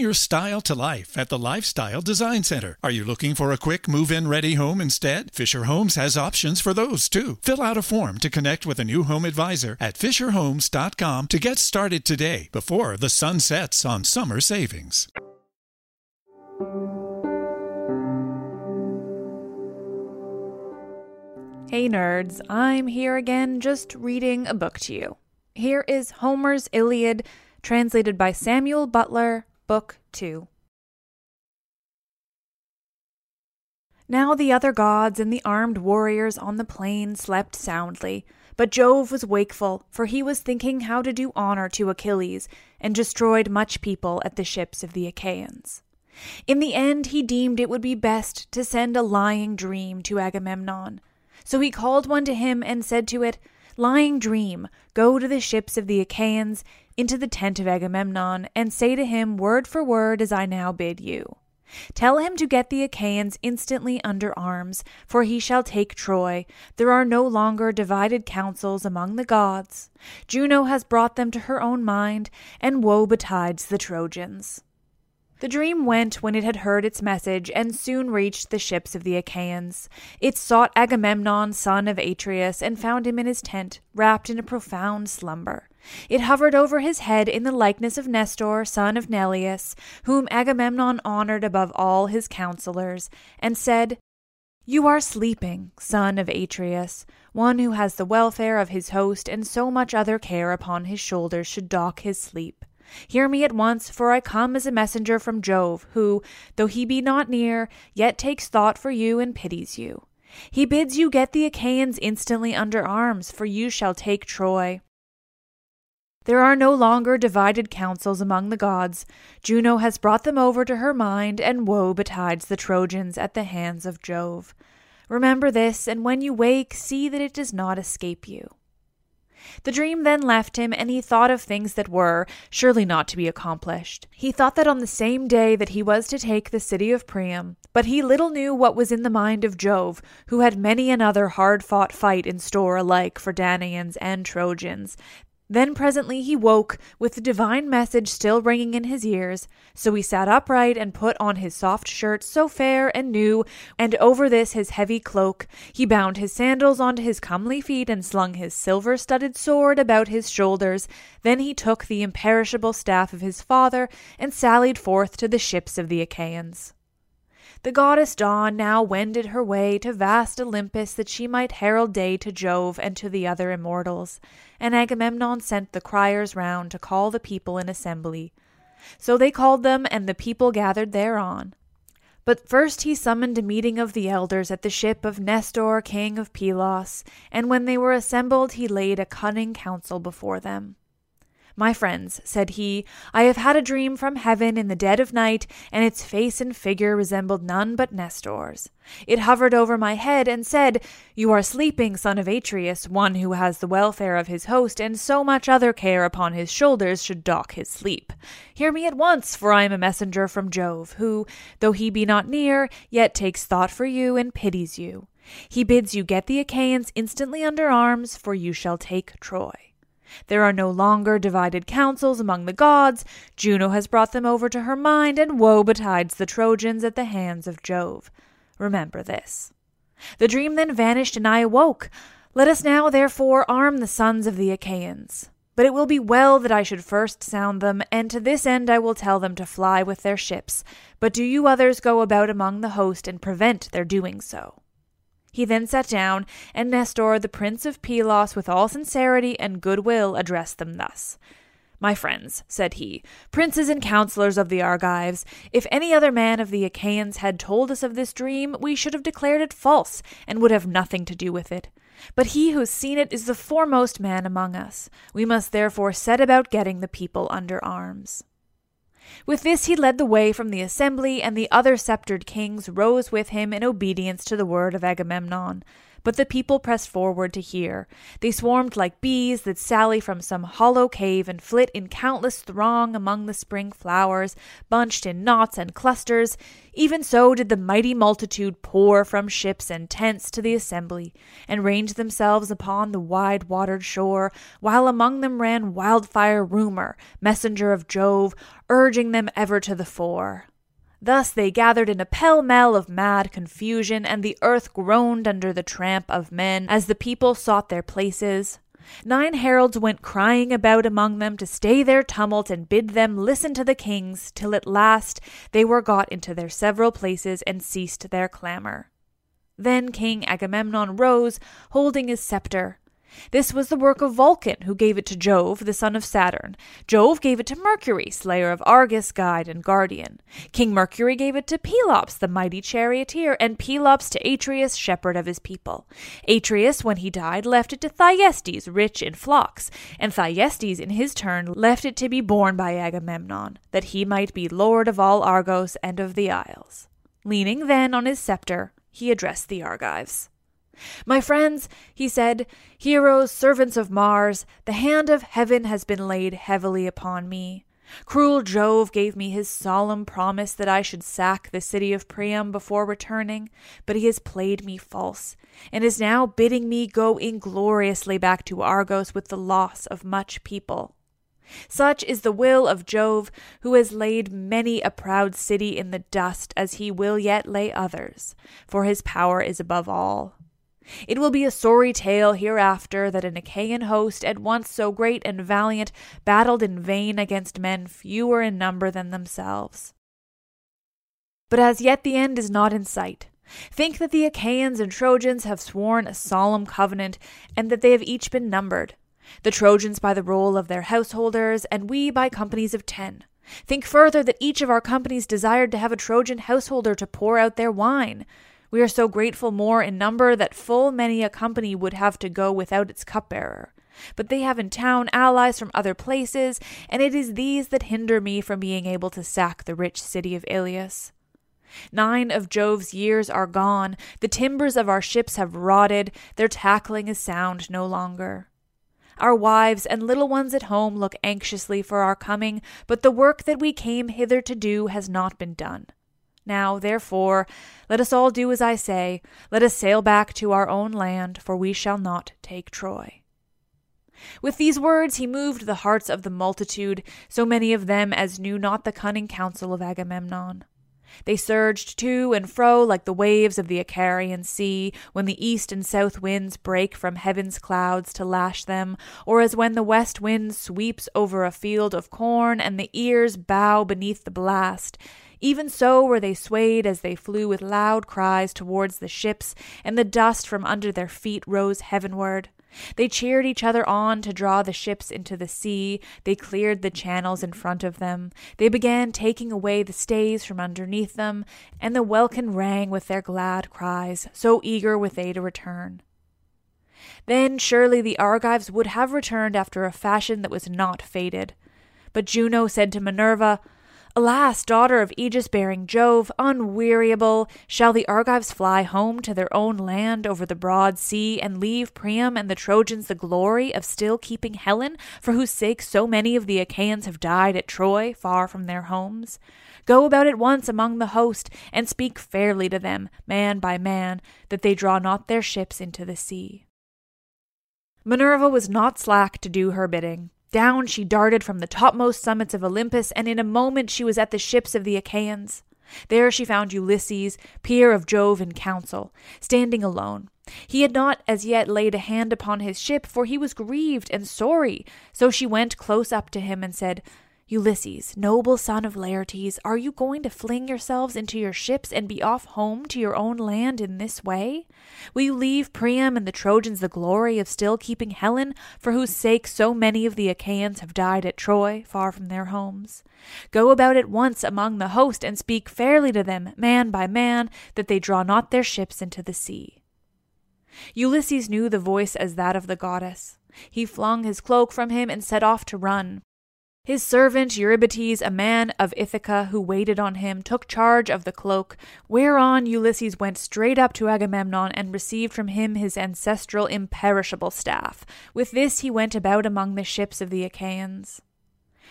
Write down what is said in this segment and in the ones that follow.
your style to life at the Lifestyle Design Center. Are you looking for a quick move in ready home instead? Fisher Homes has options for those too. Fill out a form to connect with a new home advisor at FisherHomes.com to get started today before the sun sets on summer savings. Hey nerds, I'm here again just reading a book to you. Here is Homer's Iliad, translated by Samuel Butler, Book 2. Now the other gods and the armed warriors on the plain slept soundly, but Jove was wakeful, for he was thinking how to do honor to Achilles, and destroyed much people at the ships of the Achaeans. In the end, he deemed it would be best to send a lying dream to Agamemnon. So he called one to him and said to it, Lying dream, go to the ships of the Achaeans, into the tent of Agamemnon, and say to him word for word as I now bid you. Tell him to get the Achaeans instantly under arms, for he shall take Troy. There are no longer divided counsels among the gods. Juno has brought them to her own mind, and woe betides the Trojans. The dream went when it had heard its message, and soon reached the ships of the Achaeans. It sought Agamemnon, son of Atreus, and found him in his tent, wrapped in a profound slumber. It hovered over his head in the likeness of Nestor, son of Neleus, whom Agamemnon honored above all his counselors, and said, You are sleeping, son of Atreus. One who has the welfare of his host and so much other care upon his shoulders should dock his sleep. Hear me at once, for I come as a messenger from Jove, who, though he be not near, yet takes thought for you and pities you. He bids you get the Achaeans instantly under arms, for you shall take Troy. There are no longer divided counsels among the gods. Juno has brought them over to her mind, and woe betides the Trojans at the hands of Jove. Remember this, and when you wake, see that it does not escape you. The dream then left him, and he thought of things that were, surely not to be accomplished. He thought that on the same day that he was to take the city of Priam, but he little knew what was in the mind of Jove, who had many another hard fought fight in store alike for Danaans and Trojans, then presently he woke, with the divine message still ringing in his ears. So he sat upright and put on his soft shirt, so fair and new, and over this his heavy cloak. He bound his sandals onto his comely feet and slung his silver studded sword about his shoulders. Then he took the imperishable staff of his father and sallied forth to the ships of the Achaeans. The goddess Dawn now wended her way to vast Olympus that she might herald day to Jove and to the other immortals, and Agamemnon sent the criers round to call the people in assembly. So they called them, and the people gathered thereon. But first he summoned a meeting of the elders at the ship of Nestor, king of Pylos, and when they were assembled he laid a cunning counsel before them. My friends, said he, I have had a dream from heaven in the dead of night, and its face and figure resembled none but Nestor's. It hovered over my head and said, You are sleeping, son of Atreus, one who has the welfare of his host and so much other care upon his shoulders should dock his sleep. Hear me at once, for I am a messenger from Jove, who, though he be not near, yet takes thought for you and pities you. He bids you get the Achaeans instantly under arms, for you shall take Troy. There are no longer divided counsels among the gods. Juno has brought them over to her mind, and woe betides the Trojans at the hands of Jove. Remember this. The dream then vanished, and I awoke. Let us now, therefore, arm the sons of the Achaeans. But it will be well that I should first sound them, and to this end I will tell them to fly with their ships. But do you others go about among the host and prevent their doing so. He then sat down, and Nestor, the prince of Pylos, with all sincerity and goodwill, addressed them thus. My friends, said he, princes and counselors of the Argives, if any other man of the Achaeans had told us of this dream, we should have declared it false, and would have nothing to do with it. But he who has seen it is the foremost man among us. We must therefore set about getting the people under arms. With this he led the way from the assembly, and the other sceptred kings rose with him in obedience to the word of Agamemnon. But the people pressed forward to hear. They swarmed like bees that sally from some hollow cave and flit in countless throng among the spring flowers, bunched in knots and clusters. Even so did the mighty multitude pour from ships and tents to the assembly, and range themselves upon the wide watered shore, while among them ran wildfire Rumor, messenger of Jove, urging them ever to the fore. Thus they gathered in a pell mell of mad confusion, and the earth groaned under the tramp of men as the people sought their places. Nine heralds went crying about among them to stay their tumult and bid them listen to the kings, till at last they were got into their several places and ceased their clamour. Then King Agamemnon rose, holding his sceptre. This was the work of Vulcan, who gave it to Jove, the son of Saturn. Jove gave it to Mercury, slayer of Argus, guide and guardian. King Mercury gave it to Pelops, the mighty charioteer, and Pelops to Atreus, shepherd of his people. Atreus, when he died, left it to Thyestes, rich in flocks, and Thyestes, in his turn, left it to be borne by Agamemnon, that he might be lord of all Argos and of the isles. Leaning then on his sceptre, he addressed the Argives. My friends, he said, heroes, servants of Mars, the hand of heaven has been laid heavily upon me. Cruel Jove gave me his solemn promise that I should sack the city of Priam before returning, but he has played me false, and is now bidding me go ingloriously back to Argos with the loss of much people. Such is the will of Jove, who has laid many a proud city in the dust, as he will yet lay others, for his power is above all. It will be a sorry tale hereafter that an Achaean host, at once so great and valiant, battled in vain against men fewer in number than themselves. But as yet the end is not in sight. Think that the Achaeans and Trojans have sworn a solemn covenant, and that they have each been numbered. The Trojans by the roll of their householders, and we by companies of ten. Think further that each of our companies desired to have a Trojan householder to pour out their wine. We are so grateful more in number that full many a company would have to go without its cupbearer. But they have in town allies from other places, and it is these that hinder me from being able to sack the rich city of Ilius. Nine of Jove's years are gone, the timbers of our ships have rotted, their tackling is sound no longer. Our wives and little ones at home look anxiously for our coming, but the work that we came hither to do has not been done. Now, therefore, let us all do as I say. Let us sail back to our own land, for we shall not take Troy. With these words he moved the hearts of the multitude, so many of them as knew not the cunning counsel of Agamemnon. They surged to and fro like the waves of the Icarian sea, when the east and south winds break from heaven's clouds to lash them, or as when the west wind sweeps over a field of corn, and the ears bow beneath the blast. Even so were they swayed as they flew with loud cries towards the ships, and the dust from under their feet rose heavenward. They cheered each other on to draw the ships into the sea. They cleared the channels in front of them. They began taking away the stays from underneath them, and the welkin rang with their glad cries, so eager were they to return. Then surely the Argives would have returned after a fashion that was not fated. But Juno said to Minerva, Alas, daughter of aegis bearing Jove, unweariable, shall the Argives fly home to their own land over the broad sea, and leave Priam and the Trojans the glory of still keeping Helen, for whose sake so many of the Achaeans have died at Troy, far from their homes? Go about at once among the host, and speak fairly to them, man by man, that they draw not their ships into the sea. Minerva was not slack to do her bidding. Down she darted from the topmost summits of Olympus, and in a moment she was at the ships of the Achaeans. There she found Ulysses, peer of Jove in council, standing alone. He had not as yet laid a hand upon his ship, for he was grieved and sorry. So she went close up to him and said, Ulysses, noble son of Laertes, are you going to fling yourselves into your ships and be off home to your own land in this way? Will you leave Priam and the Trojans the glory of still keeping Helen, for whose sake so many of the Achaeans have died at Troy, far from their homes? Go about at once among the host and speak fairly to them, man by man, that they draw not their ships into the sea. Ulysses knew the voice as that of the goddess. He flung his cloak from him and set off to run. His servant Eurybates, a man of Ithaca who waited on him, took charge of the cloak, whereon Ulysses went straight up to Agamemnon and received from him his ancestral imperishable staff. With this he went about among the ships of the Achaeans.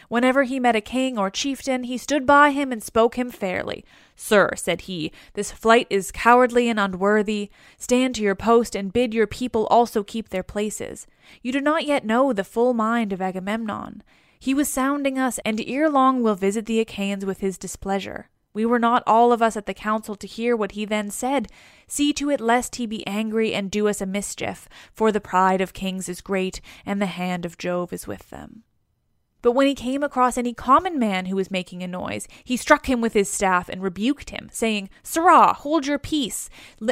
Whenever he met a king or chieftain, he stood by him and spoke him fairly. Sir, said he, this flight is cowardly and unworthy. Stand to your post and bid your people also keep their places. You do not yet know the full mind of Agamemnon. He was sounding us, and ere long will visit the Achaeans with his displeasure. We were not all of us at the council to hear what he then said. See to it lest he be angry and do us a mischief, for the pride of kings is great, and the hand of Jove is with them. But when he came across any common man who was making a noise, he struck him with his staff and rebuked him, saying, Sirrah, hold your peace,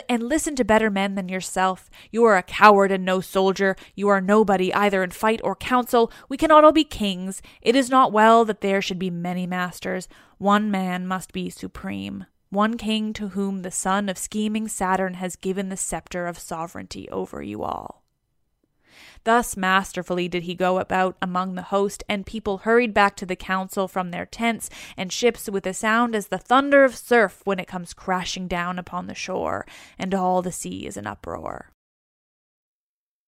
and listen to better men than yourself. You are a coward and no soldier. You are nobody either in fight or council. We cannot all be kings. It is not well that there should be many masters. One man must be supreme. One king to whom the son of scheming Saturn has given the scepter of sovereignty over you all. Thus masterfully did he go about among the host, and people hurried back to the council from their tents and ships with a sound as the thunder of surf when it comes crashing down upon the shore, and all the sea is in uproar.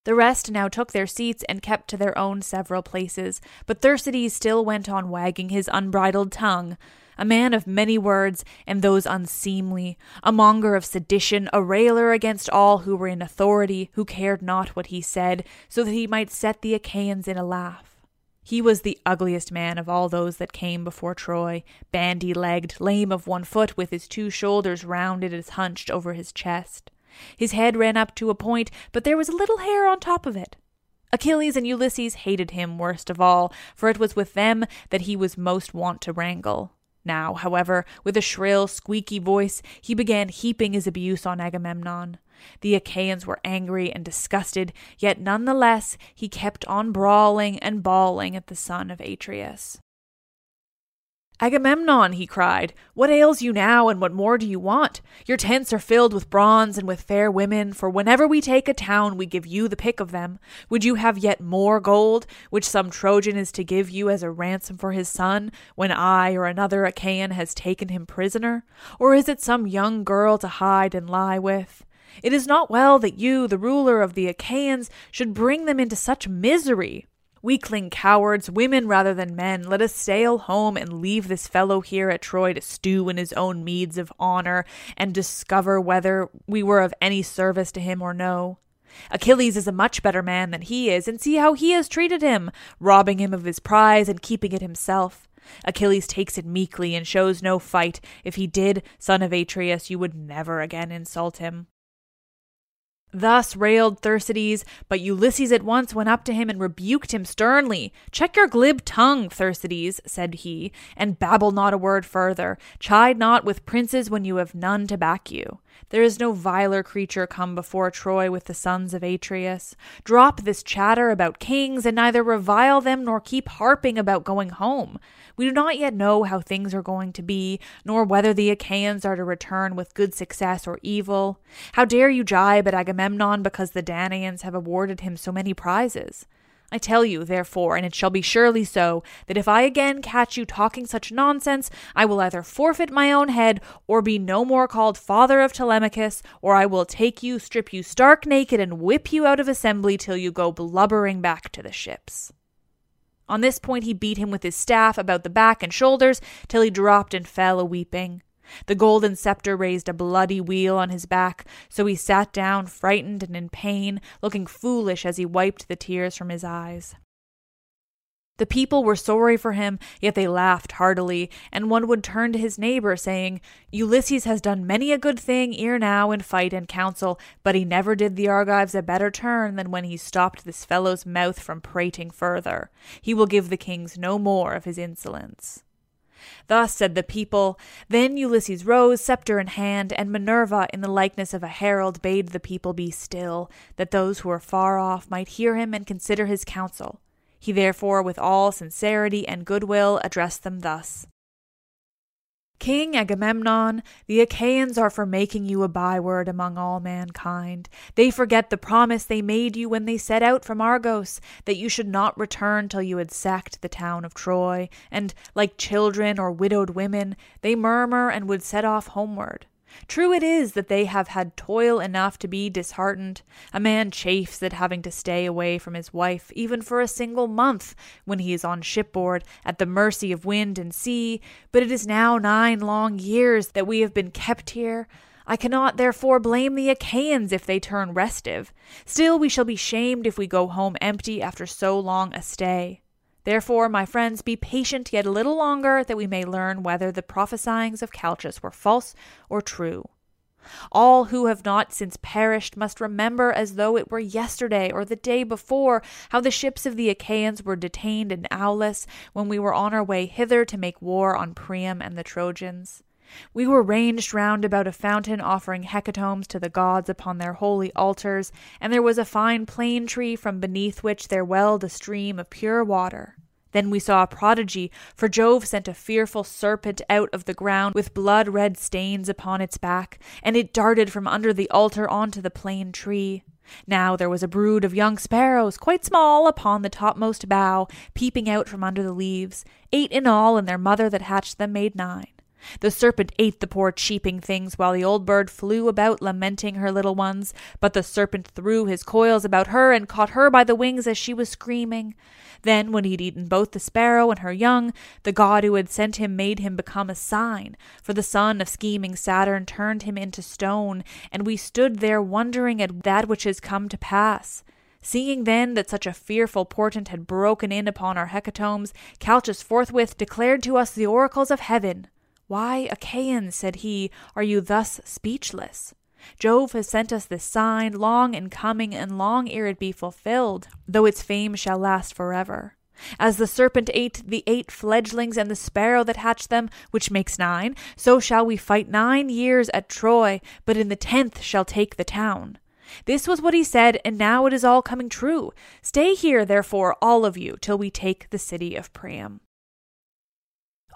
The rest now took their seats and kept to their own several places, but Thersites still went on wagging his unbridled tongue a man of many words, and those unseemly, a monger of sedition, a railer against all who were in authority, who cared not what he said, so that he might set the Achaeans in a laugh. He was the ugliest man of all those that came before Troy, bandy legged, lame of one foot, with his two shoulders rounded as hunched over his chest. His head ran up to a point, but there was a little hair on top of it. Achilles and Ulysses hated him worst of all, for it was with them that he was most wont to wrangle. Now, however, with a shrill, squeaky voice, he began heaping his abuse on Agamemnon. The Achaeans were angry and disgusted, yet none the less he kept on brawling and bawling at the son of Atreus. Agamemnon, he cried, what ails you now, and what more do you want? Your tents are filled with bronze and with fair women, for whenever we take a town, we give you the pick of them. Would you have yet more gold, which some Trojan is to give you as a ransom for his son, when I or another Achaean has taken him prisoner? Or is it some young girl to hide and lie with? It is not well that you, the ruler of the Achaeans, should bring them into such misery. Weakling cowards, women rather than men, let us sail home and leave this fellow here at Troy to stew in his own meads of honor and discover whether we were of any service to him or no. Achilles is a much better man than he is, and see how he has treated him, robbing him of his prize and keeping it himself. Achilles takes it meekly and shows no fight. If he did, son of Atreus, you would never again insult him. Thus railed Thersites, but Ulysses at once went up to him and rebuked him sternly. Check your glib tongue, Thersites, said he, and babble not a word further. Chide not with princes when you have none to back you. There is no viler creature come before Troy with the sons of Atreus. Drop this chatter about kings, and neither revile them nor keep harping about going home. We do not yet know how things are going to be, nor whether the Achaeans are to return with good success or evil. How dare you jibe at Agamemnon because the Danaans have awarded him so many prizes? I tell you, therefore, and it shall be surely so, that if I again catch you talking such nonsense, I will either forfeit my own head, or be no more called father of Telemachus, or I will take you, strip you stark naked, and whip you out of assembly till you go blubbering back to the ships. On this point he beat him with his staff about the back and shoulders till he dropped and fell a weeping. The golden scepter raised a bloody weal on his back, so he sat down frightened and in pain, looking foolish as he wiped the tears from his eyes. The people were sorry for him, yet they laughed heartily, and one would turn to his neighbor, saying, Ulysses has done many a good thing ere now in fight and council, but he never did the Argives a better turn than when he stopped this fellow's mouth from prating further. He will give the kings no more of his insolence. Thus said the people. Then Ulysses rose, sceptre in hand, and Minerva, in the likeness of a herald, bade the people be still, that those who were far off might hear him and consider his counsel. He therefore, with all sincerity and goodwill, addressed them thus King Agamemnon, the Achaeans are for making you a byword among all mankind. They forget the promise they made you when they set out from Argos, that you should not return till you had sacked the town of Troy, and, like children or widowed women, they murmur and would set off homeward. True it is that they have had toil enough to be disheartened. A man chafes at having to stay away from his wife, even for a single month, when he is on shipboard, at the mercy of wind and sea, but it is now nine long years that we have been kept here. I cannot therefore blame the Achaeans if they turn restive. Still we shall be shamed if we go home empty after so long a stay. Therefore, my friends, be patient yet a little longer, that we may learn whether the prophesyings of Calchas were false or true. All who have not since perished must remember as though it were yesterday or the day before how the ships of the Achaeans were detained in Aulis when we were on our way hither to make war on Priam and the Trojans. We were ranged round about a fountain offering hecatombs to the gods upon their holy altars, and there was a fine plane tree from beneath which there welled a stream of pure water. Then we saw a prodigy, for Jove sent a fearful serpent out of the ground with blood red stains upon its back, and it darted from under the altar onto the plane tree. Now there was a brood of young sparrows, quite small, upon the topmost bough, peeping out from under the leaves. Eight in all, and their mother that hatched them made nine. The serpent ate the poor cheeping things, while the old bird flew about lamenting her little ones. But the serpent threw his coils about her and caught her by the wings as she was screaming. Then, when he'd eaten both the sparrow and her young, the god who had sent him made him become a sign, for the son of scheming Saturn turned him into stone, and we stood there wondering at that which has come to pass. Seeing then that such a fearful portent had broken in upon our hecatombs, Calchas forthwith declared to us the oracles of heaven. Why, Achaeans, said he, are you thus speechless? Jove has sent us this sign, long in coming, and long ere it be fulfilled, though its fame shall last forever. As the serpent ate the eight fledglings and the sparrow that hatched them, which makes nine, so shall we fight nine years at Troy, but in the tenth shall take the town. This was what he said, and now it is all coming true. Stay here, therefore, all of you, till we take the city of Priam.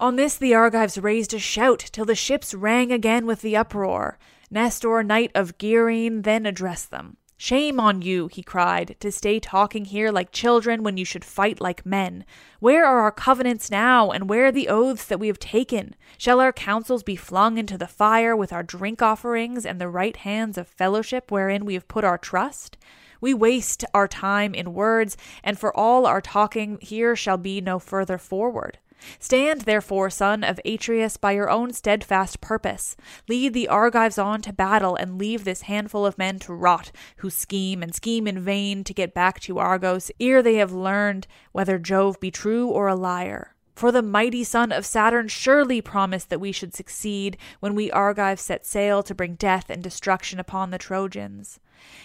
On this the Argives raised a shout till the ships rang again with the uproar. Nestor, knight of Gerene, then addressed them. Shame on you, he cried, to stay talking here like children when you should fight like men. Where are our covenants now, and where the oaths that we have taken? Shall our counsels be flung into the fire with our drink offerings and the right hands of fellowship wherein we have put our trust? We waste our time in words, and for all our talking here shall be no further forward. Stand, therefore, son of Atreus, by your own steadfast purpose. Lead the Argives on to battle, and leave this handful of men to rot, who scheme and scheme in vain to get back to Argos, ere they have learned whether Jove be true or a liar. For the mighty son of Saturn surely promised that we should succeed when we Argives set sail to bring death and destruction upon the Trojans.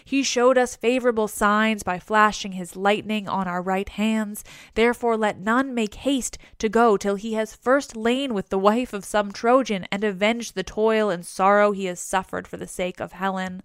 He showed us favorable signs by flashing his lightning on our right hands. Therefore, let none make haste to go till he has first lain with the wife of some Trojan and avenged the toil and sorrow he has suffered for the sake of Helen.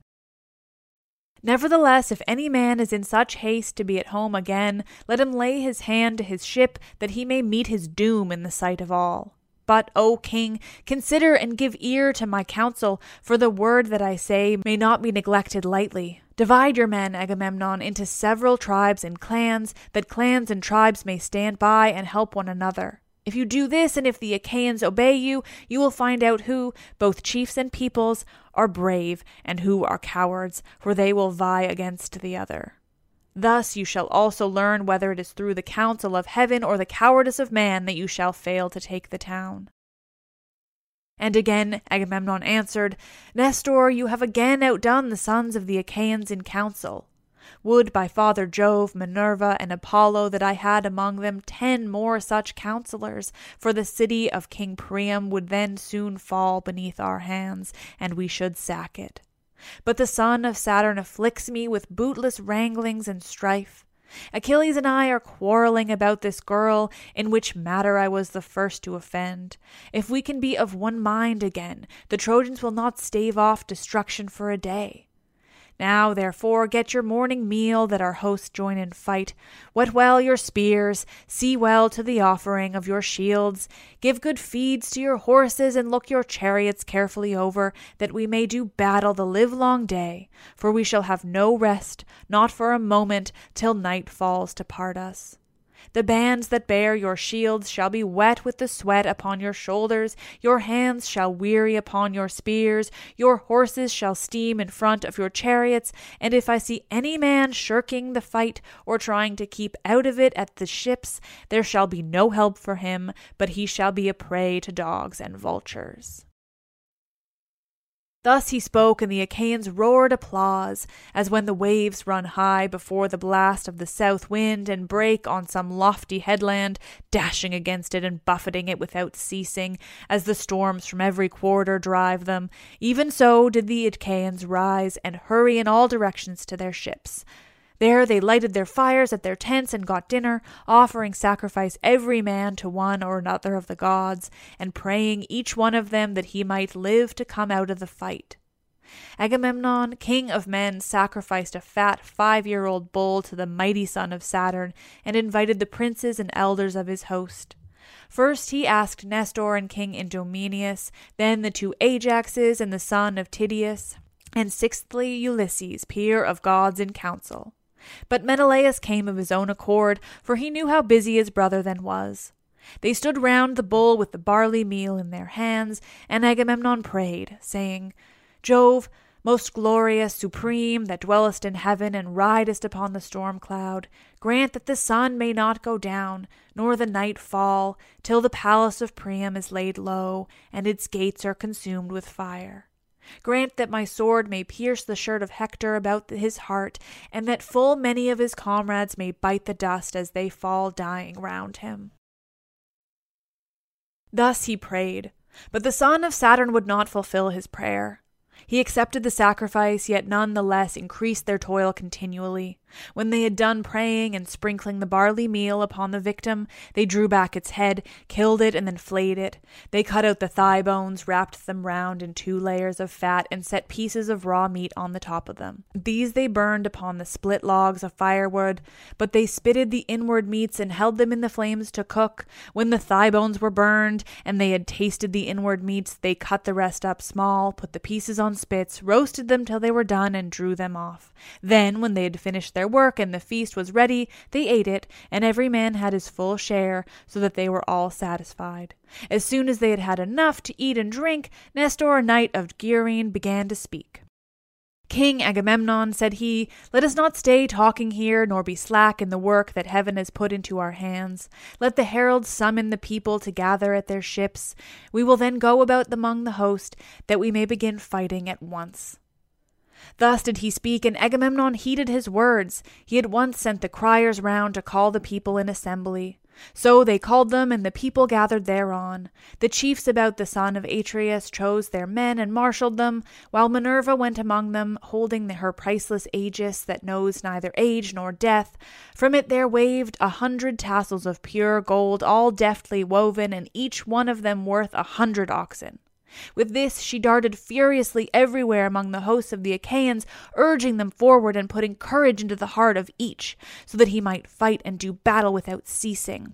Nevertheless, if any man is in such haste to be at home again, let him lay his hand to his ship, that he may meet his doom in the sight of all. But, O king, consider and give ear to my counsel, for the word that I say may not be neglected lightly. Divide your men, Agamemnon, into several tribes and clans, that clans and tribes may stand by and help one another. If you do this, and if the Achaeans obey you, you will find out who, both chiefs and peoples, are brave and who are cowards, for they will vie against the other. Thus you shall also learn whether it is through the counsel of heaven or the cowardice of man that you shall fail to take the town. And again Agamemnon answered, Nestor, you have again outdone the sons of the Achaeans in counsel. Would by Father Jove, Minerva, and Apollo that I had among them ten more such counselors, for the city of King Priam would then soon fall beneath our hands, and we should sack it. But the son of Saturn afflicts me with bootless wranglings and strife. Achilles and I are quarreling about this girl, in which matter I was the first to offend. If we can be of one mind again, the Trojans will not stave off destruction for a day. Now, therefore, get your morning meal, that our hosts join in fight. Whet well your spears, see well to the offering of your shields. Give good feeds to your horses, and look your chariots carefully over, that we may do battle the livelong day. For we shall have no rest, not for a moment, till night falls to part us. The bands that bear your shields shall be wet with the sweat upon your shoulders, your hands shall weary upon your spears, your horses shall steam in front of your chariots, and if I see any man shirking the fight or trying to keep out of it at the ships, there shall be no help for him, but he shall be a prey to dogs and vultures. Thus he spoke, and the Achaeans roared applause, as when the waves run high before the blast of the south wind and break on some lofty headland, dashing against it and buffeting it without ceasing, as the storms from every quarter drive them. Even so did the Achaeans rise and hurry in all directions to their ships. There they lighted their fires at their tents and got dinner, offering sacrifice every man to one or another of the gods, and praying each one of them that he might live to come out of the fight. Agamemnon, king of men, sacrificed a fat five year old bull to the mighty son of Saturn, and invited the princes and elders of his host. First he asked Nestor and King Idomeneus, then the two Ajaxes and the son of Tydeus, and sixthly Ulysses, peer of gods in council. But Menelaus came of his own accord, for he knew how busy his brother then was. They stood round the bull with the barley meal in their hands, and Agamemnon prayed, saying, Jove, most glorious, supreme, that dwellest in heaven and ridest upon the storm cloud, grant that the sun may not go down, nor the night fall, till the palace of Priam is laid low, and its gates are consumed with fire. Grant that my sword may pierce the shirt of Hector about his heart, and that full many of his comrades may bite the dust as they fall dying round him. Thus he prayed, but the son of Saturn would not fulfill his prayer. He accepted the sacrifice, yet none the less increased their toil continually. When they had done praying and sprinkling the barley meal upon the victim, they drew back its head, killed it, and then flayed it. They cut out the thigh bones, wrapped them round in two layers of fat, and set pieces of raw meat on the top of them. These they burned upon the split logs of firewood, but they spitted the inward meats and held them in the flames to cook. When the thigh bones were burned, and they had tasted the inward meats, they cut the rest up small, put the pieces on spits, roasted them till they were done, and drew them off. Then, when they had finished their their work and the feast was ready, they ate it, and every man had his full share, so that they were all satisfied. As soon as they had had enough to eat and drink, Nestor, knight of Gerene, began to speak. King Agamemnon, said he, let us not stay talking here, nor be slack in the work that heaven has put into our hands. Let the heralds summon the people to gather at their ships. We will then go about among the host, that we may begin fighting at once. Thus did he speak, and Agamemnon heeded his words. He at once sent the criers round to call the people in assembly. So they called them, and the people gathered thereon. The chiefs about the son of Atreus chose their men and marshalled them, while Minerva went among them, holding her priceless aegis that knows neither age nor death. From it there waved a hundred tassels of pure gold, all deftly woven, and each one of them worth a hundred oxen. With this she darted furiously everywhere among the hosts of the Achaeans, urging them forward and putting courage into the heart of each, so that he might fight and do battle without ceasing.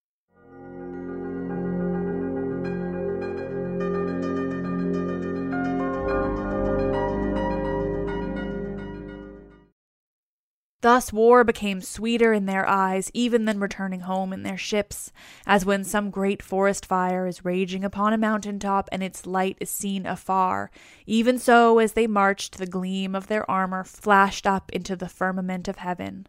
Thus war became sweeter in their eyes even than returning home in their ships, as when some great forest fire is raging upon a mountain top and its light is seen afar, even so as they marched the gleam of their armor flashed up into the firmament of heaven.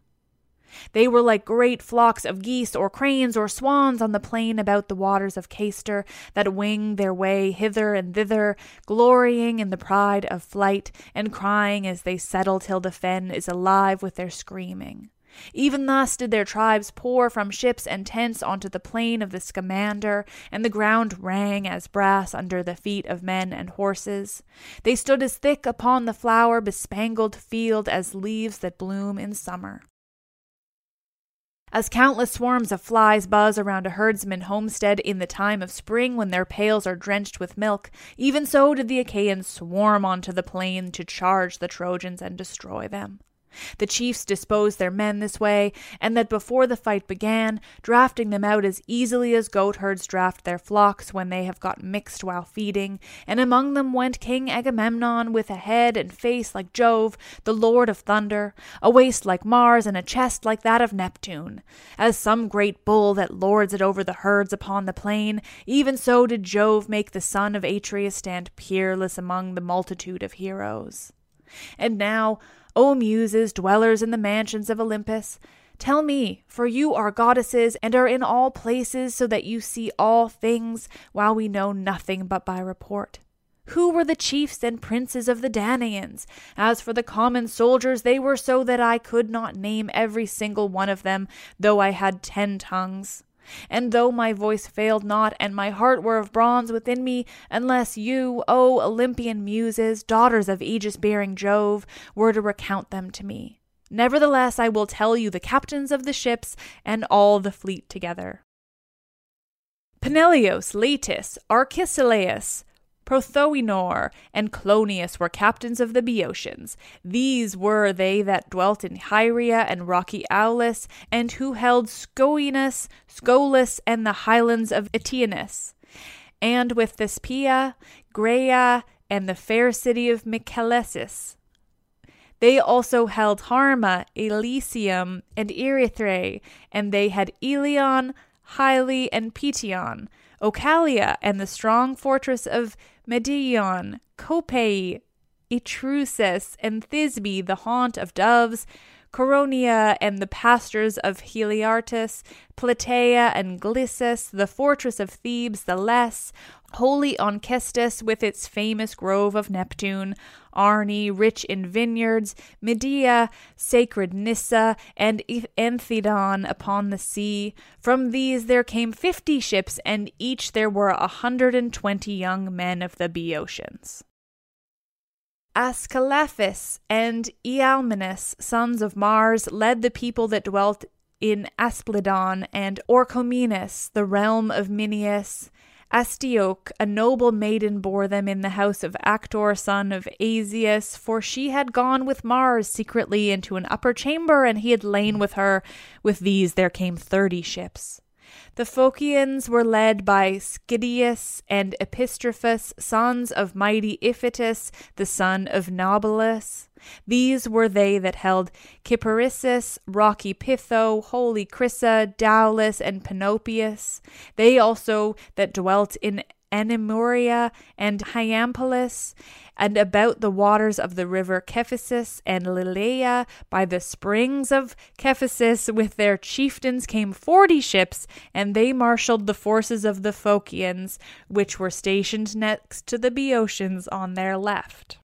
They were like great flocks of geese or cranes or swans on the plain about the waters of Cayster that wing their way hither and thither, glorying in the pride of flight, and crying as they settle till the fen is alive with their screaming. Even thus did their tribes pour from ships and tents onto the plain of the Scamander, and the ground rang as brass under the feet of men and horses. They stood as thick upon the flower bespangled field as leaves that bloom in summer. As countless swarms of flies buzz around a herdsman homestead in the time of spring when their pails are drenched with milk, even so did the Achaeans swarm onto the plain to charge the Trojans and destroy them. The chiefs disposed their men this way, and that before the fight began, drafting them out as easily as goatherds draft their flocks when they have got mixed while feeding, and among them went King Agamemnon with a head and face like Jove, the lord of thunder, a waist like Mars, and a chest like that of Neptune. As some great bull that lords it over the herds upon the plain, even so did Jove make the son of Atreus stand peerless among the multitude of heroes. And now, O Muses, dwellers in the mansions of Olympus, tell me, for you are goddesses and are in all places, so that you see all things, while we know nothing but by report. Who were the chiefs and princes of the Danaans? As for the common soldiers, they were so that I could not name every single one of them, though I had ten tongues. And though my voice failed not, and my heart were of bronze within me, unless you, O Olympian muses, daughters of aegis bearing Jove, were to recount them to me. Nevertheless, I will tell you the captains of the ships and all the fleet together. Peneleos, Leitus, Arcesilaus, Prothoenor and Clonius were captains of the Boeotians. These were they that dwelt in Hyria and rocky Aulis, and who held Schoenus, Scolus, and the highlands of Eteonus. And with Thespeia, Graia, and the fair city of Mycalessus. They also held Harma, Elysium, and Erythrae, and they had Eleon, Hyle, and Peteon, Ocalea, and the strong fortress of Medeon, Copae, Eutresis, and Thisbe, the haunt of doves, Coronea and the pastures of Haliartus, Plataea and Glisas, the fortress of Thebes, the less, holy Onchestus with its famous grove of Neptune, Arne, rich in vineyards, Medea, sacred Nisa, and Anthedon upon the sea. From these there came fifty ships, and each there were a hundred and twenty young men of the Boeotians. Ascalaphus and Ialmenus, sons of Mars, led the people that dwelt in Aspledon, and Orchomenus, the realm of Minyas, Astyoche, a noble maiden, bore them in the house of Actor, son of Azeus, for she had gone with Mars secretly into an upper chamber, and he had lain with her. With these there came thirty ships. The Phocians were led by Schedius and Epistrophus, sons of mighty Iphitus, the son of Naubolus. These were they that held Cyparissus, rocky Pytho, holy Crisa, Daulis, and Panopeus. They also that dwelt in Anemorea and Hyampolis, and about the waters of the river Cephissus and Lilaea, by the springs of Cephissus, with their chieftains came forty ships, and they marshalled the forces of the Phocians, which were stationed next to the Boeotians on their left.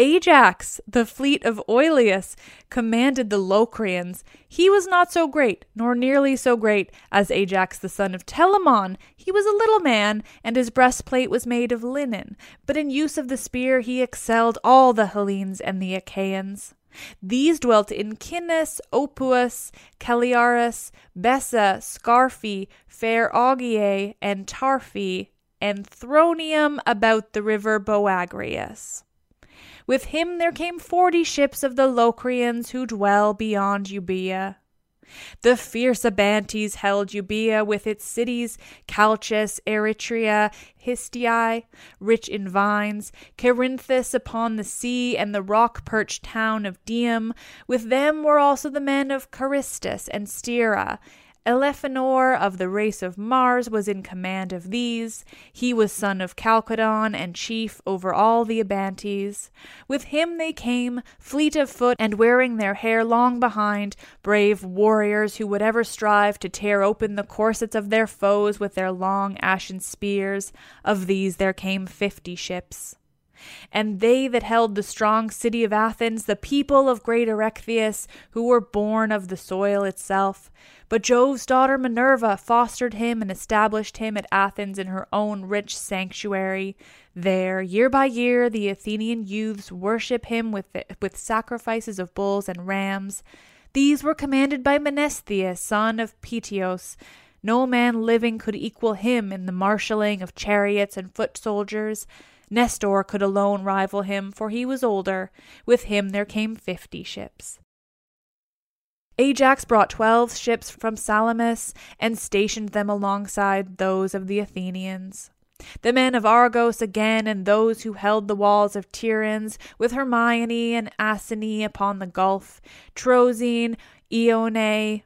Ajax, the fleet of Oileus, commanded the Locrians. He was not so great, nor nearly so great, as Ajax the son of Telamon. He was a little man, and his breastplate was made of linen, but in use of the spear he excelled all the Hellenes and the Achaeans. These dwelt in Cynus, Opus, Calliarus, Bessa, Scarphe, fair Augeae, and Tarphe, and Thronium about the river Boagrius. With him there came forty ships of the Locrians who dwell beyond Euboea. The fierce Abantes held Euboea with its cities, Chalcis, Eretria, Histiae, rich in vines, Cerinthus upon the sea, and the rock perched town of Dium. With them were also the men of Carystus and Styra, Elephenor of the race of Mars was in command of these. He was son of Chalcodon and chief over all the Abantes. With him they came, fleet of foot and wearing their hair long behind, brave warriors who would ever strive to tear open the corsets of their foes with their long ashen spears. Of these there came fifty ships. And they that held the strong city of Athens, the people of great Erechtheus, who were born of the soil itself. But Jove's daughter Minerva fostered him and established him at Athens in her own rich sanctuary. There, year by year, the Athenian youths worship him with, with sacrifices of bulls and rams. These were commanded by Menestheus, son of Peteos. No man living could equal him in the marshalling of chariots and foot soldiers. Nestor could alone rival him, for he was older. With him there came fifty ships. Ajax brought twelve ships from Salamis and stationed them alongside those of the Athenians. The men of Argos again, and those who held the walls of Tiryns, with Hermione and Asine upon the gulf, Troezene, Ione,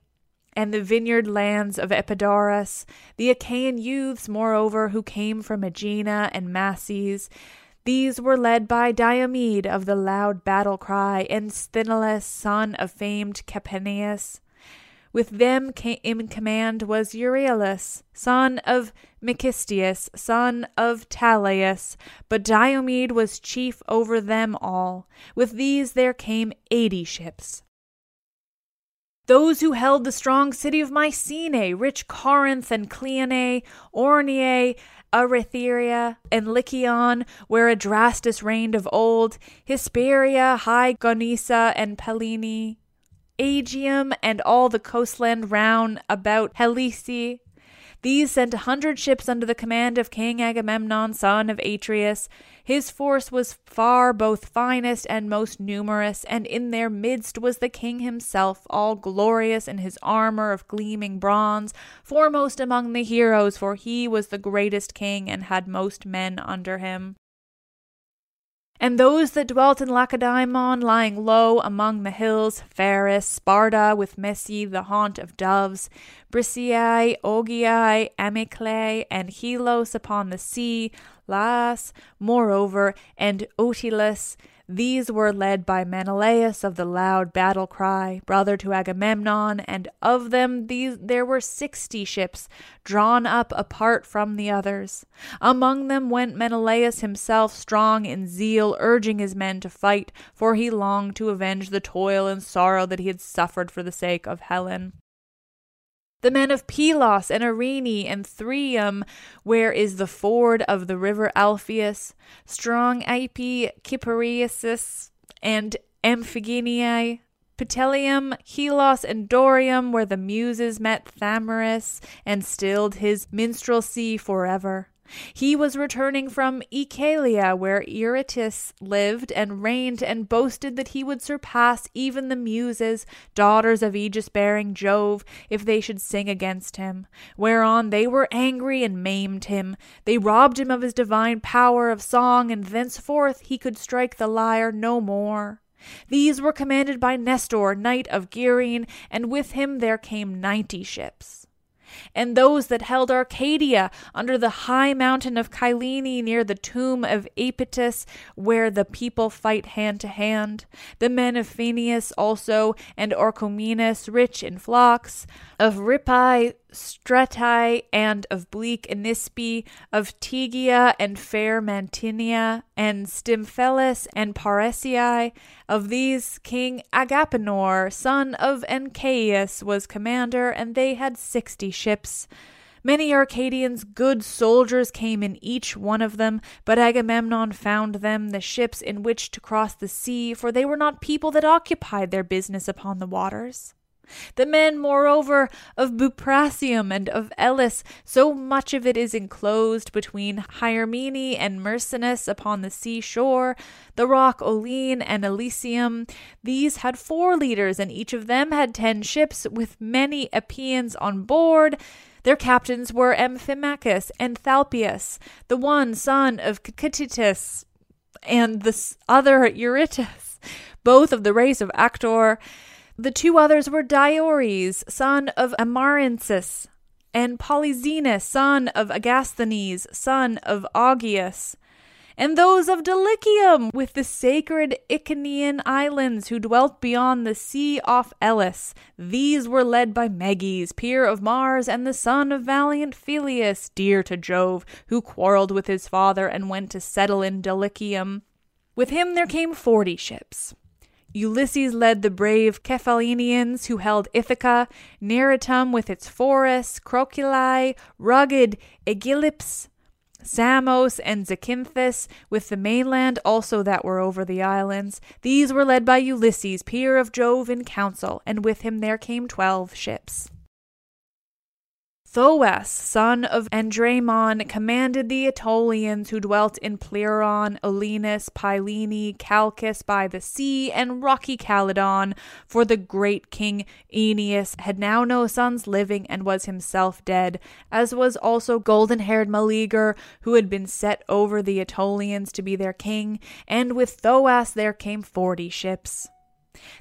and the vineyard lands of Epidaurus, the Achaean youths, moreover, who came from Aegina and Mases, these were led by Diomede of the loud battle cry, and Sthenelus, son of famed Capaneus. With them in command was Euryalus, son of Mecisteus, son of Talaeus, but Diomede was chief over them all. With these there came eighty ships. Those who held the strong city of Mycenae, rich Corinth and Cleone, Orneae, Erytheria, and Lycaon, where Adrastus reigned of old, Hesperia, high Gonessa, and Pellene, Aegium, and all the coastland round about Helice. These sent a hundred ships under the command of King Agamemnon, son of Atreus. His force was far both finest and most numerous, and in their midst was the king himself, all glorious in his armor of gleaming bronze, foremost among the heroes, for he was the greatest king and had most men under him. And those that dwelt in Lacedaemon, lying low among the hills, Pharis, Sparta, with Messe, the haunt of doves, Brissae, Augeae, Amyclae, and Helos upon the sea, Las, moreover, and Otylis, these were led by Menelaus of the loud battle cry, brother to Agamemnon, and of them these there were sixty ships, drawn up apart from the others. Among them went Menelaus himself, strong in zeal, urging his men to fight, for he longed to avenge the toil and sorrow that he had suffered for the sake of Helen the men of Pylos and Arene and Thrium, where is the ford of the river Alpheus, strong Ipe, Cyparissus, and Amphigeniae, Pteleum, Helos, and Dorium, where the Muses met Thamyris and stilled his minstrelsy forever. He was returning from Oechalia, where Eurytus lived and reigned, and boasted that he would surpass even the Muses, daughters of aegis bearing Jove, if they should sing against him. Whereon they were angry and maimed him. They robbed him of his divine power of song, and thenceforth he could strike the lyre no more. These were commanded by Nestor, knight of Gerene, and with him there came ninety ships and those that held Arcadia under the high mountain of Cyllene near the tomb of Aepetus, where the people fight hand to hand, the men of Phaneus also, and Orchomenus, rich in flocks, of Rippi, Stretae, and of bleak Anisbe, of Tegea and fair Mantinea, and Stymphelus and Paresii. Of these King Agapenor, son of Ancaeus, was commander, and they had sixty ships. Many Arcadians, good soldiers, came in each one of them, but Agamemnon found them the ships in which to cross the sea, for they were not people that occupied their business upon the waters. The men, moreover, of Buprasium and of Elis, so much of it is enclosed between Hyrmene and Myrsinus upon the sea shore, the rock Olene and Elysium. These had four leaders, and each of them had ten ships, with many Epeans on board. Their captains were Amphimachus and Thalpius, the one son of Ctetus, and the other Eurytus, both of the race of Actor. The two others were Diores, son of Amarynceus, and Polyxenus, son of Agasthenes, son of Augeas, and those of Dulichium, with the sacred Iconian islands who dwelt beyond the sea off Elis. These were led by Meges, peer of Mars, and the son of valiant Phyleus, dear to Jove, who quarrelled with his father and went to settle in Dulichium. With him there came forty ships. Ulysses led the brave Cephallenians who held Ithaca, Neritum with its forests, Croculi, rugged Aegyptus, Samos and Zacynthus, with the mainland also that were over the islands. These were led by Ulysses, peer of Jove in council, and with him there came twelve ships. Thoas, son of Andraemon, commanded the Aetolians who dwelt in Pleuron, Olenus, Pylene, Chalcis by the sea, and rocky Calydon, for the great king Aeneas had now no sons living and was himself dead, as was also golden haired Meleager, who had been set over the Aetolians to be their king, and with Thoas there came forty ships.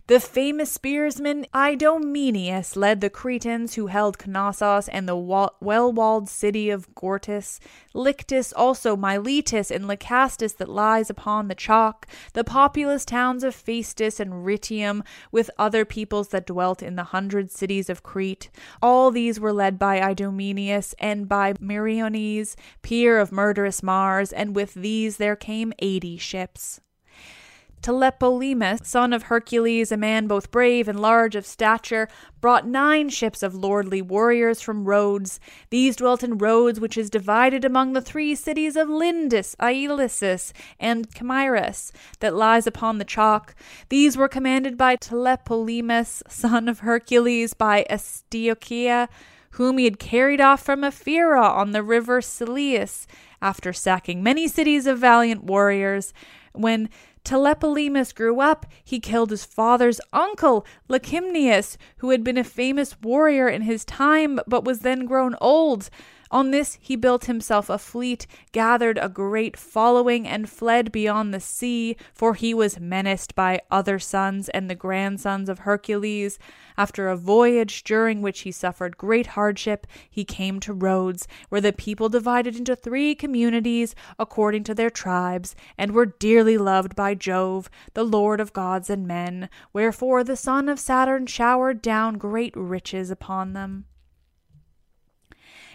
The famous spearsman Idomeneus led the Cretans who held Knossos and the well walled city of Gortys, Lyctus also Miletus and Lycastus that lies upon the chalk, the populous towns of Phaestus and Rhytium, with other peoples that dwelt in the hundred cities of Crete. All these were led by Idomeneus and by Meriones, peer of murderous Mars, and with these there came eighty ships. Tlepolemus, son of Hercules, a man both brave and large of stature, brought nine ships of lordly warriors from Rhodes. These dwelt in Rhodes, which is divided among the three cities of Lindus, Ilissus, and Camyrus, that lies upon the chalk. These were commanded by Tlepolemus, son of Hercules, by Astyochea, whom he had carried off from Ephyra on the river Selleis, after sacking many cities of valiant warriors. When Tlepolemus grew up, he killed his father's uncle, Licymnius, who had been a famous warrior in his time but was then grown old. On this he built himself a fleet, gathered a great following, and fled beyond the sea, for he was menaced by other sons and the grandsons of Hercules. After a voyage during which he suffered great hardship, he came to Rhodes, where the people divided into three communities according to their tribes, and were dearly loved by Jove, the Lord of gods and men, wherefore the son of Saturn showered down great riches upon them.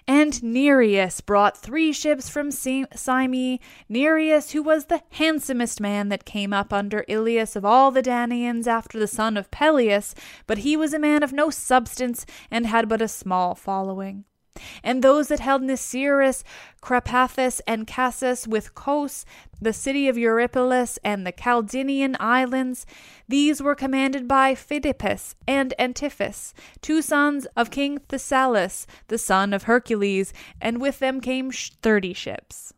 And Nereus brought three ships from Cyme. Nereus, who was the handsomest man that came up under Ilius of all the Danaans after the son of Peleus, but he was a man of no substance and had but a small following. And those that held Nisyrus, Crapathus, and Cassus with Cos, the city of Eurypylus, and the Chaldean islands, these were commanded by Phidippus and Antiphus, two sons of King Thessalus, the son of Hercules, and with them came thirty ships.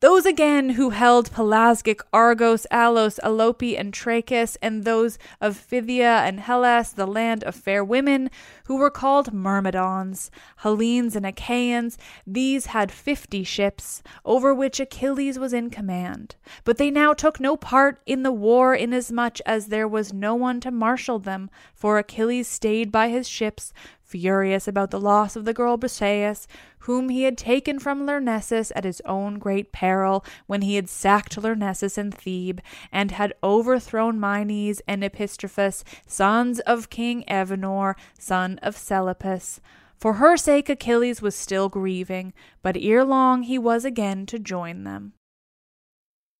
Those again who held Pelasgic, Argos, Alos, Alope, and Trachis, and those of Phthia and Hellas, the land of fair women, who were called Myrmidons, Hellenes, and Achaeans, these had fifty ships, over which Achilles was in command. But they now took no part in the war, inasmuch as there was no one to marshal them, for Achilles stayed by his ships, furious about the loss of the girl Briseis, whom he had taken from Lyrnessus at his own great peril when he had sacked Lyrnessus and Thebe, and had overthrown Mynes and Epistrophus, sons of King Evenor, son of Seleucus. For her sake Achilles was still grieving, but ere long he was again to join them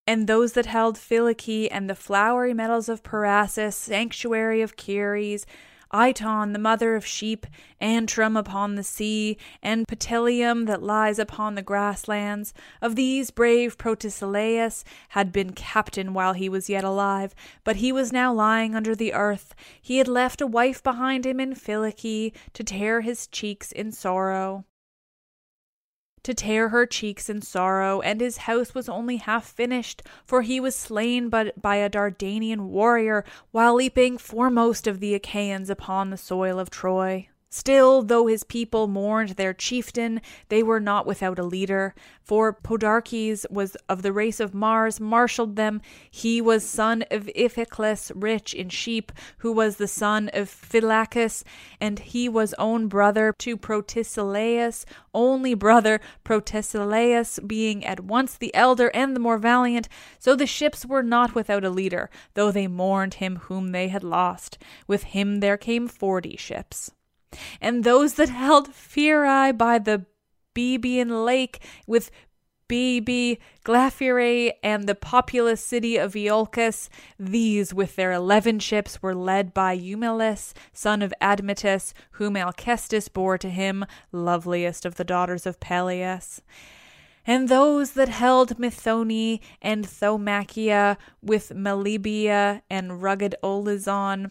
and those that held Phylake and the flowery meadows of Parrhasus, sanctuary of Ceres, Iton, the mother of sheep, Antrim upon the sea, and Petelium that lies upon the grasslands. Of these brave Protesilaus had been captain while he was yet alive, but he was now lying under the earth. He had left a wife behind him in Phylake to tear his cheeks in sorrow to tear her cheeks in sorrow, and his house was only half finished, for he was slain but by a Dardanian warrior while leaping foremost of the Achaeans upon the soil of Troy. Still, though his people mourned their chieftain, they were not without a leader, for Podarches was of the race of Mars, marshalled them. He was son of Iphiclus, rich in sheep, who was the son of Phylacus, and he was own brother to Protesilaus, only brother, Protesilaus being at once the elder and the more valiant. So the ships were not without a leader, though they mourned him whom they had lost. With him there came forty ships and those that held Pherai by the Bebian lake with Bebe, Glaphyrae, and the populous city of Iolcus. These, with their eleven ships, were led by Eumelus, son of Admetus, whom Alcestis bore to him, loveliest of the daughters of Peleus. And those that held Methone and Thaumacia, with Melibea and rugged Olizon,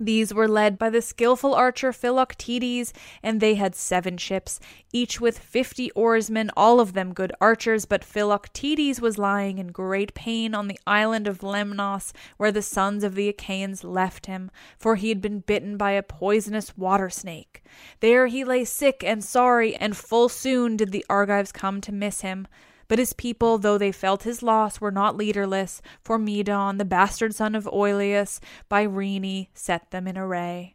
these were led by the skilful archer Philoctetes, and they had seven ships, each with fifty oarsmen, all of them good archers. But Philoctetes was lying in great pain on the island of Lemnos, where the sons of the Achaeans left him, for he had been bitten by a poisonous water snake. There he lay sick and sorry, and full soon did the Argives come to miss him. But his people, though they felt his loss, were not leaderless, for Medon, the bastard son of Oileus, by Rhene, set them in array.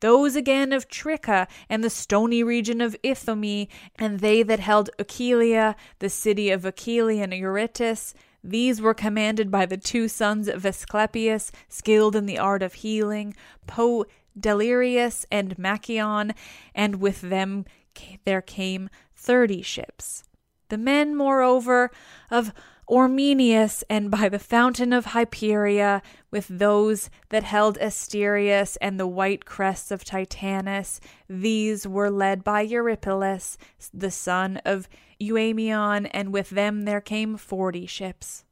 Those again of Tricca and the stony region of Ithome, and they that held Achelia, the city of Achille and Eurytus, these were commanded by the two sons of Asclepius, skilled in the art of healing, Po Delirius and Machaon, and with them there came thirty ships. The men, moreover, of Ormenius, and by the fountain of Hyperia, with those that held Asterius and the white crests of Titanus, these were led by Eurypylus, the son of Euaemon, and with them there came forty ships.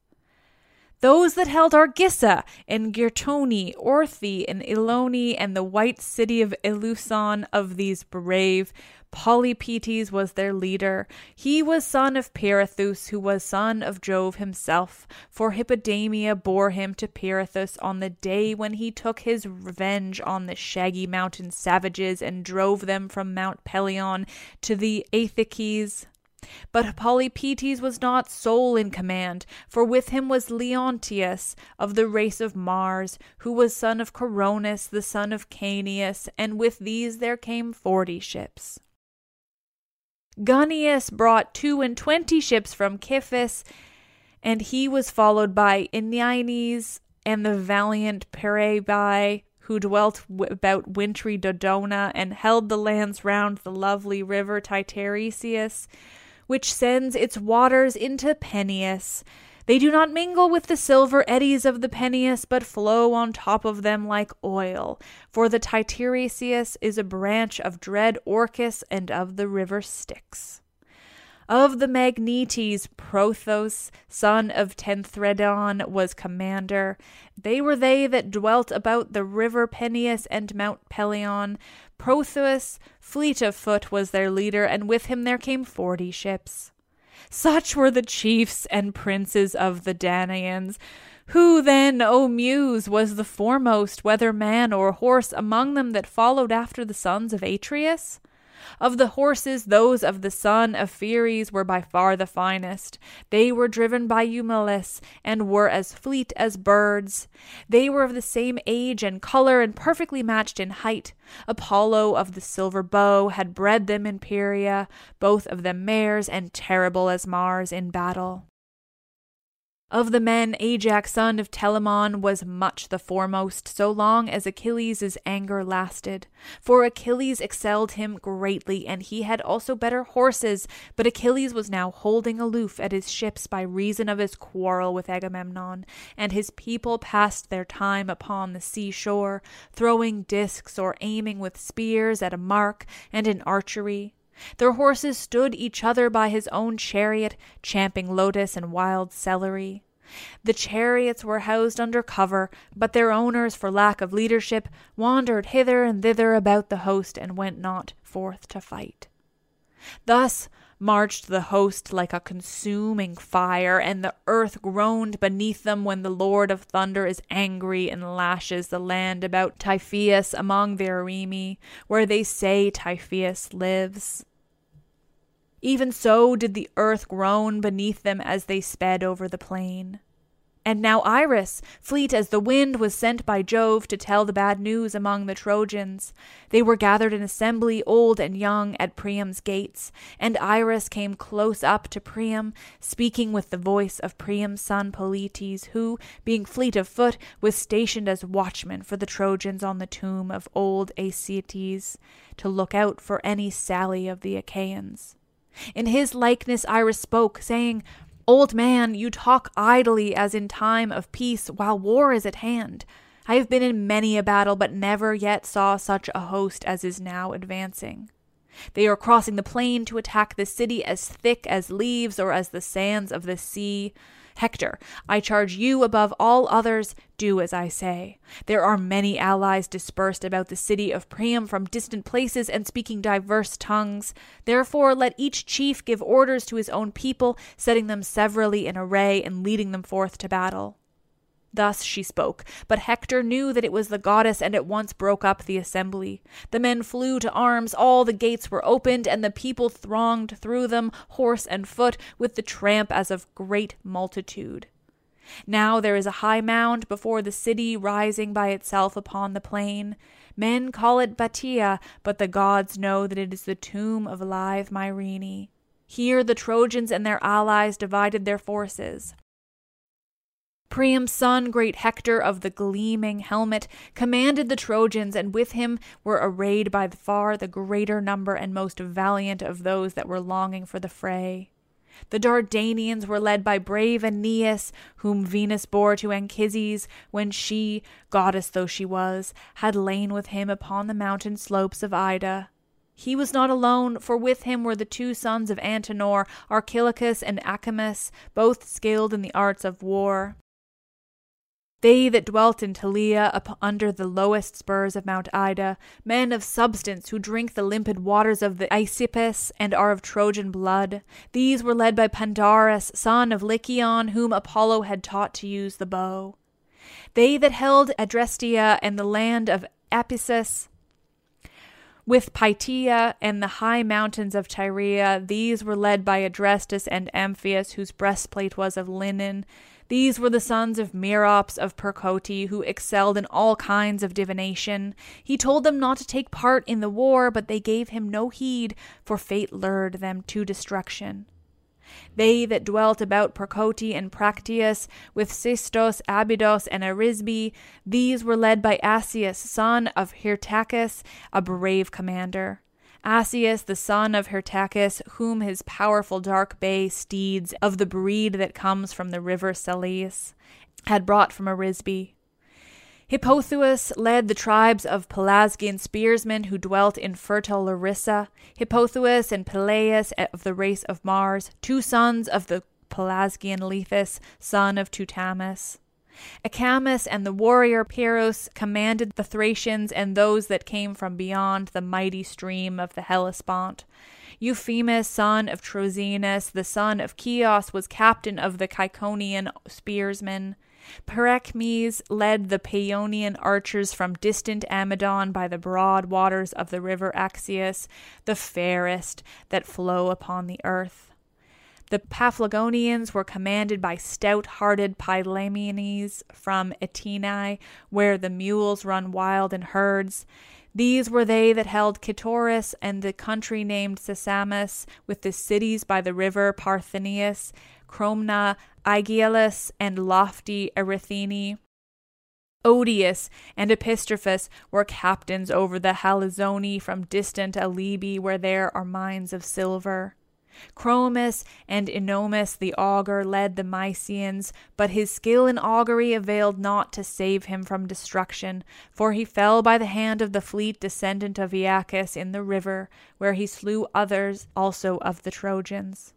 Those that held Argissa and Girtoni, Orthe and Ilone, and the white city of Eluson of these brave Polypoetes was their leader. He was son of Pirithous, who was son of Jove himself, for Hippodamia bore him to Pirithous on the day when he took his revenge on the shaggy mountain savages and drove them from Mount Pelion to the Aethices. But Polypoetes was not sole in command, for with him was Leonteus of the race of Mars, who was son of Coronis, the son of Caeneus, and with these there came forty ships. Gunnius brought two and twenty ships from Cyphis, and he was followed by Enniines and the valiant Perebai, who dwelt w- about wintry Dodona and held the lands round the lovely river Titaresius, which sends its waters into Peneus. They do not mingle with the silver eddies of the Peneus, but flow on top of them like oil. For the Titaresius is a branch of dread Orcus and of the river Styx. Of the Magnetes, Prothous, son of Tenthredon, was commander. They were they that dwelt about the river Peneus and Mount Pelion. Prothous, fleet of foot, was their leader, and with him there came forty ships. Such were the chiefs and princes of the Danaans. Who then, O Muse, was the foremost, whether man or horse, among them that followed after the sons of Atreus? Of the horses, those of the son of Pheres were by far the finest. They were driven by Eumelus, and were as fleet as birds. They were of the same age and color, and perfectly matched in height. Apollo of the silver bow had bred them in Pieria, both of them mares, and terrible as Mars in battle. Of the men, Ajax, son of Telamon, was much the foremost, so long as Achilles' anger lasted. For Achilles excelled him greatly, and he had also better horses, but Achilles was now holding aloof at his ships by reason of his quarrel with Agamemnon, and his people passed their time upon the sea shore, throwing discs or aiming with spears at a mark, and in archery. Their horses stood each other by his own chariot, champing lotus and wild celery. The chariots were housed under cover, but their owners, for lack of leadership, wandered hither and thither about the host and went not forth to fight. Thus marched the host like a consuming fire, and the earth groaned beneath them when the Lord of Thunder is angry and lashes the land about Typhoeus among the Arimi, where they say Typhoeus lives. Even so did the earth groan beneath them as they sped over the plain. And now Iris, fleet as the wind, was sent by Jove to tell the bad news among the Trojans. They were gathered in assembly, old and young, at Priam's gates, and Iris came close up to Priam, speaking with the voice of Priam's son Polites, who, being fleet of foot, was stationed as watchman for the Trojans on the tomb of old Aeetes, to look out for any sally of the Achaeans. In his likeness Iris spoke, saying, Old man, you talk idly as in time of peace, while war is at hand. I have been in many a battle, but never yet saw such a host as is now advancing. They are crossing the plain to attack the city as thick as leaves or as the sands of the sea. Hector, I charge you above all others, do as I say. There are many allies dispersed about the city of Priam from distant places and speaking diverse tongues. Therefore, let each chief give orders to his own people, setting them severally in array and leading them forth to battle. Thus she spoke, but Hector knew that it was the goddess and at once broke up the assembly. The men flew to arms, all the gates were opened, and the people thronged through them, horse and foot, with the tramp as of great multitude. Now there is a high mound before the city rising by itself upon the plain. Men call it Batia, but the gods know that it is the tomb of live Myrine. Here the Trojans and their allies divided their forces. Priam's son, great Hector of the gleaming helmet, commanded the Trojans, and with him were arrayed by far the greater number and most valiant of those that were longing for the fray. The Dardanians were led by brave Aeneas, whom Venus bore to Anchises when she, goddess though she was, had lain with him upon the mountain slopes of Ida. He was not alone, for with him were the two sons of Antenor, Archilochus and Acamas, both skilled in the arts of war. They that dwelt in Telea up under the lowest spurs of Mount Ida, men of substance who drink the limpid waters of the Aesepus and are of Trojan blood, these were led by Pandarus, son of Lycaon, whom Apollo had taught to use the bow. They that held Adrestia and the land of Apysus, with Pytia and the high mountains of Tyrea, these were led by Adrestus and Amphius, whose breastplate was of linen, these were the sons of Merops of Percote, who excelled in all kinds of divination. He told them not to take part in the war, but they gave him no heed, for fate lured them to destruction. They that dwelt about Percote and Practius, with Sistos, Abydos, and Arisbe, these were led by Asius, son of Hyrtacus, a brave commander. Asius, the son of Hyrtacus, whom his powerful dark bay steeds, of the breed that comes from the river Selleis, had brought from Arisbe. Hippothous led the tribes of Pelasgian spearsmen who dwelt in fertile Larissa. Hippothous and Peleus of the race of Mars, two sons of the Pelasgian Lethus, son of Teutamus. Acamas and the warrior Pyrrhus commanded the Thracians and those that came from beyond the mighty stream of the Hellespont. Euphemus, son of Trozenus, the son of Chios, was captain of the Caiconian spearsmen. Perechmes led the Paeonian archers from distant Amydon by the broad waters of the river Axius, the fairest that flow upon the earth. The Paphlagonians were commanded by stout hearted Pylaemenes from Aetenae, where the mules run wild in herds. These were they that held Cytorus and the country named Sesamus, with the cities by the river Parthenius, Cromna, Aegialus, and lofty Erythene. Odius and Epistrophus were captains over the Halizoni from distant Alybe, where there are mines of silver. Chromis and Ennomus the augur led the Mysians, but his skill in augury availed not to save him from destruction, for he fell by the hand of the fleet descendant of Aeacus in the river, where he slew others also of the Trojans.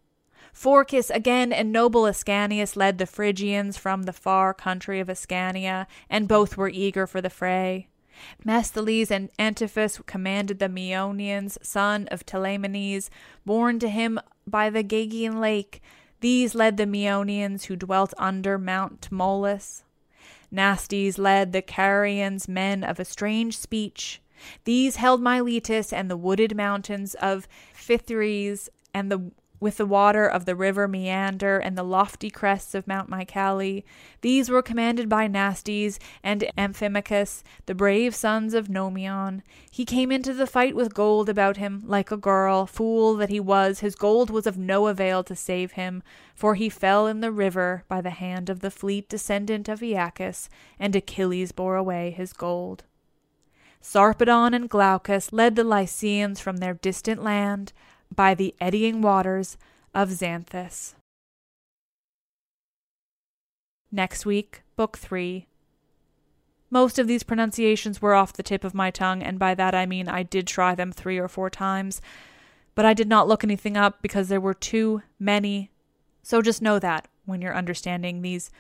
Phorcys again and noble Ascanius led the Phrygians from the far country of Ascania, and both were eager for the fray. Mestheles and Antiphus commanded the Meonians, son of Telamonies, born to him by the Gagaean lake. These led the Meonians who dwelt under Mount Tmolus. Nastes led the Carians, men of a strange speech. These held Miletus and the wooded mountains of Phthires and the with the water of the river Meander and the lofty crests of Mount Mycale. These were commanded by Nastes and Amphimachus, the brave sons of Nomion. He came into the fight with gold about him, like a girl. Fool that he was, his gold was of no avail to save him, for he fell in the river by the hand of the fleet descendant of Aeacus, and Achilles bore away his gold. Sarpedon and Glaucus led the Lycians from their distant land, by the eddying waters of Xanthus. Next week, Book 3. Most of these pronunciations were off the tip of my tongue, and by that I mean I did try them three or four times, but I did not look anything up because there were too many. So just know that when you're understanding these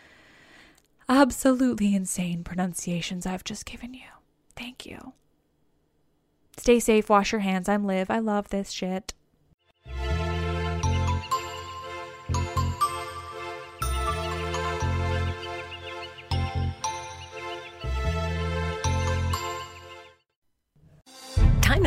absolutely insane pronunciations I've just given you. Thank you. Stay safe, wash your hands. I'm Liv. I love this shit.